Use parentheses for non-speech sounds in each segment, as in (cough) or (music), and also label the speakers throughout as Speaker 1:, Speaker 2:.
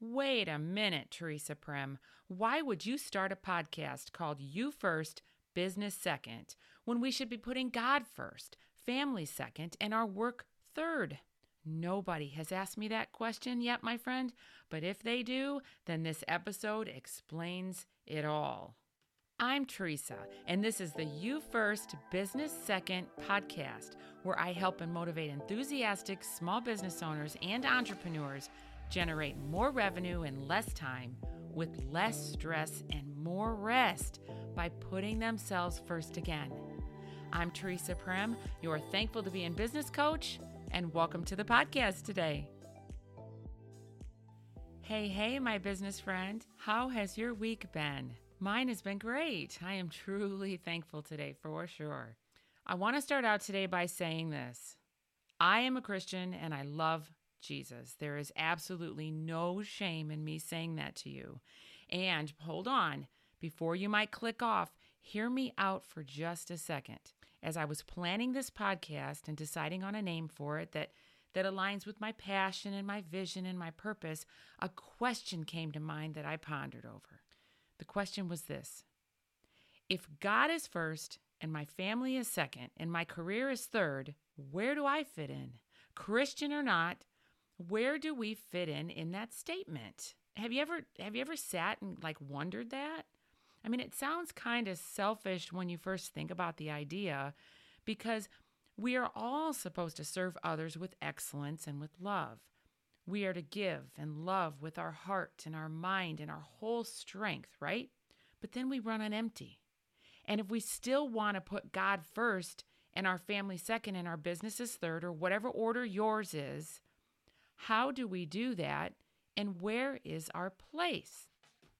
Speaker 1: Wait a minute, Theresa Prim. Why would you start a podcast called You First, Business Second when we should be putting God first, family second, and our work third? Nobody has asked me that question yet, my friend, but if they do, then this episode explains it all. I'm Theresa, and this is the You First, Business Second podcast, where I help and motivate enthusiastic small business owners and entrepreneurs generate more revenue in less time with less stress and more rest by putting themselves first again. I'm Theresa Prim, your thankful to be in business coach, and welcome to the podcast today. Hey, hey, my business friend, how has your week been? Mine has been great. I am truly thankful today for sure. I want to start out today by saying this I am a Christian and I love Jesus. There is absolutely no shame in me saying that to you. And hold on, before you might click off, hear me out for just a second. As I was planning this podcast and deciding on a name for it that that aligns with my passion and my vision and my purpose, a question came to mind that I pondered over. The question was this If God is first and my family is second and my career is third, where do I fit in? Christian or not, where do we fit in in that statement? Have you ever have you ever sat and like wondered that? I mean, it sounds kind of selfish when you first think about the idea because we are all supposed to serve others with excellence and with love. We are to give and love with our heart and our mind and our whole strength, right? But then we run on empty. And if we still want to put God first and our family second and our businesses third, or whatever order yours is, how do we do that? And where is our place?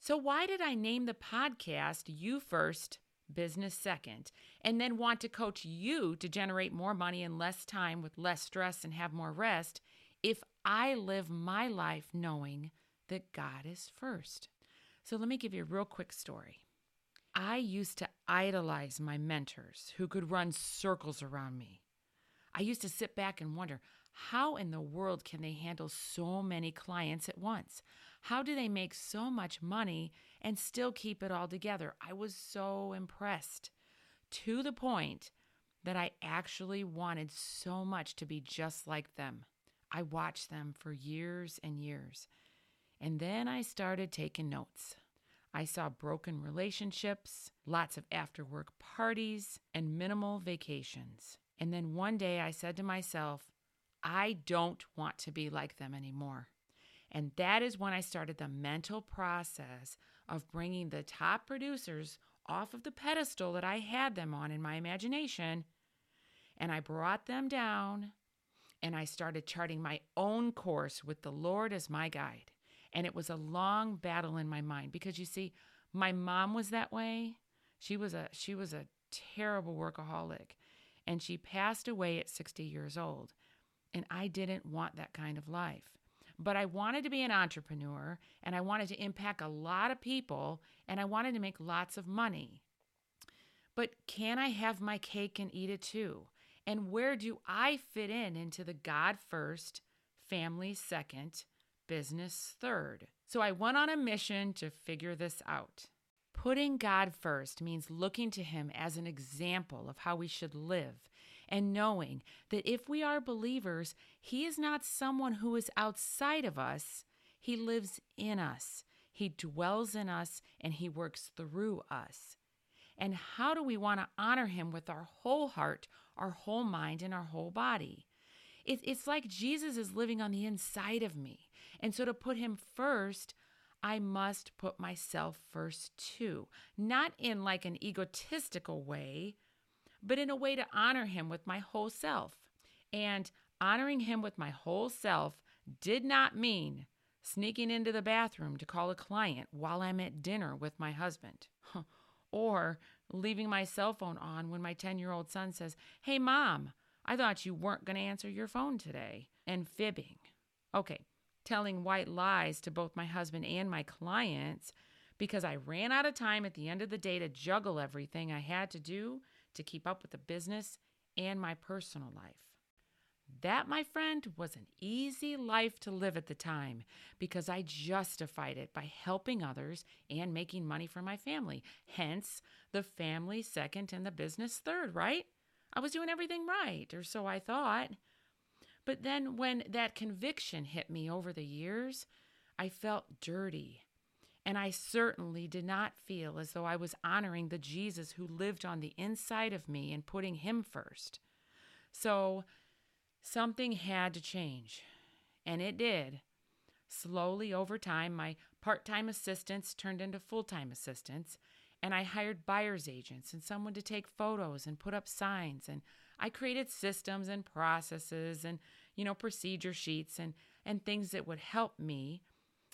Speaker 1: So, why did I name the podcast You First, Business Second, and then want to coach you to generate more money in less time with less stress and have more rest if I live my life knowing that God is first? So, let me give you a real quick story. I used to idolize my mentors who could run circles around me. I used to sit back and wonder how in the world can they handle so many clients at once? How do they make so much money and still keep it all together? I was so impressed to the point that I actually wanted so much to be just like them. I watched them for years and years. And then I started taking notes. I saw broken relationships, lots of after work parties, and minimal vacations. And then one day I said to myself, I don't want to be like them anymore. And that is when I started the mental process of bringing the top producers off of the pedestal that I had them on in my imagination. And I brought them down and I started charting my own course with the Lord as my guide. And it was a long battle in my mind because you see, my mom was that way. She was a she was a terrible workaholic and she passed away at 60 years old. And I didn't want that kind of life. But I wanted to be an entrepreneur and I wanted to impact a lot of people and I wanted to make lots of money. But can I have my cake and eat it too? And where do I fit in into the God first, family second, business third? So I went on a mission to figure this out. Putting God first means looking to Him as an example of how we should live and knowing that if we are believers, He is not someone who is outside of us, He lives in us. He dwells in us and He works through us. And how do we want to honor Him with our whole heart, our whole mind, and our whole body? it's like Jesus is living on the inside of me. And so to put Him first, I must put myself first too. Not in like an egotistical way, but in a way to honor him with my whole self. And honoring him with my whole self did not mean sneaking into the bathroom to call a client while I'm at dinner with my husband. (laughs) or leaving my cell phone on when my 10 year old son says, Hey, mom, I thought you weren't going to answer your phone today. And fibbing. Okay, telling white lies to both my husband and my clients because I ran out of time at the end of the day to juggle everything I had to do to keep up with the business and my personal life. That, my friend, was an easy life to live at the time because I justified it by helping others and making money for my family. Hence, the family second and the business third, right? I was doing everything right, or so I thought. But then when that conviction hit me over the years, I felt dirty. And I certainly did not feel as though I was honoring the Jesus who lived on the inside of me and putting him first. So something had to change. And it did. Slowly over time, my part time assistants turned into full time assistants, and I hired buyer's agents and someone to take photos and put up signs. And I created systems and processes and, you know, procedure sheets and, and things that would help me.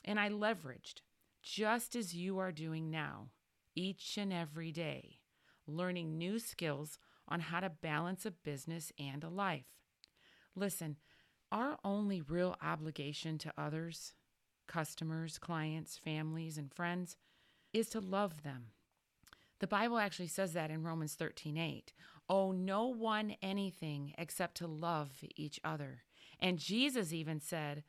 Speaker 1: And I leveraged, just as you are doing now, each and every day, learning new skills on how to balance a business and a life. Listen, our only real obligation to others, customers, clients, families, and friends, is to love them. The Bible actually says that in Romans 13 8. Owe no one anything except to love each other. And Jesus even said,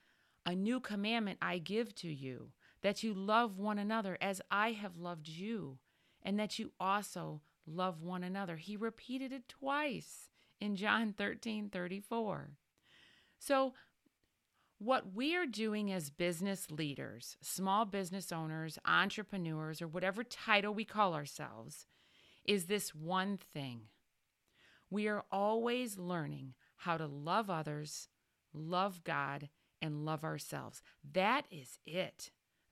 Speaker 1: A new commandment I give to you, that you love one another as I have loved you, and that you also love one another. He repeated it twice in John 13 34. So, what we are doing as business leaders, small business owners, entrepreneurs, or whatever title we call ourselves, is this one thing. We are always learning how to love others, love God, and love ourselves. That is it.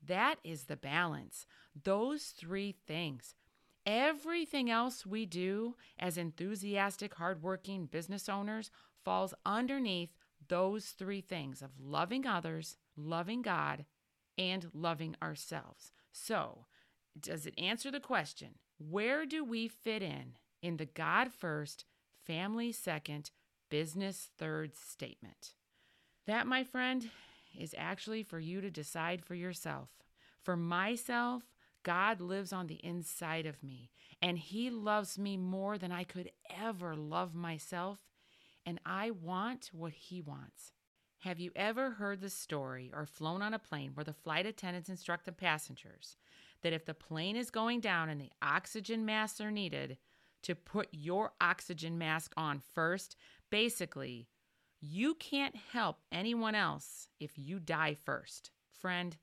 Speaker 1: That is the balance. Those three things. Everything else we do as enthusiastic, hardworking business owners falls underneath those three things of loving others, loving God, and loving ourselves. So, does it answer the question? Where do we fit in in the God first, family second, business third statement? That, my friend, is actually for you to decide for yourself. For myself, God lives on the inside of me, and He loves me more than I could ever love myself and I want what he wants. Have you ever heard the story or flown on a plane where the flight attendants instruct the passengers that if the plane is going down and the oxygen masks are needed, to put your oxygen mask on first? Basically, you can't help anyone else if you die first. Friend,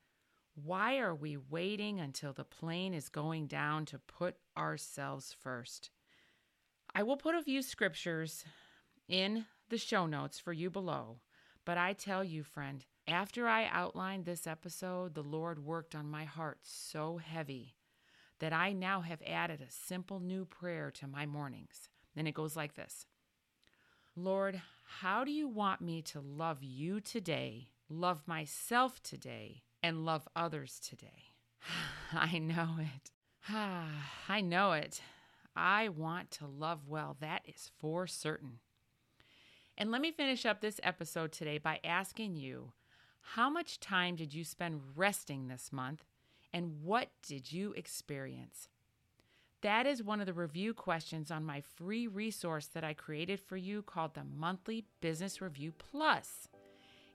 Speaker 1: why are we waiting until the plane is going down to put ourselves first? I will put a few scriptures in the show notes for you below. But I tell you, friend, after I outlined this episode, the Lord worked on my heart so heavy that I now have added a simple new prayer to my mornings. And it goes like this Lord, how do you want me to love you today, love myself today, and love others today? (sighs) I know it. (sighs) I know it. I want to love well. That is for certain. And let me finish up this episode today by asking you how much time did you spend resting this month and what did you experience? That is one of the review questions on my free resource that I created for you called the Monthly Business Review Plus.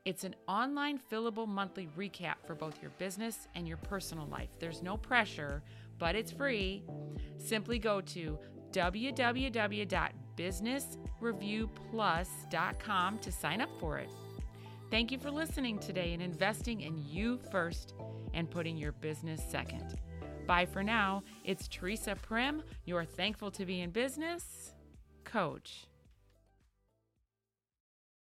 Speaker 1: It's an online fillable monthly recap for both your business and your personal life. There's no pressure, but it's free. Simply go to www.businessreviewplus.com to sign up for it. Thank you for listening today and investing in you first and putting your business second. Bye for now. It's Theresa Prim, your thankful to be in business coach.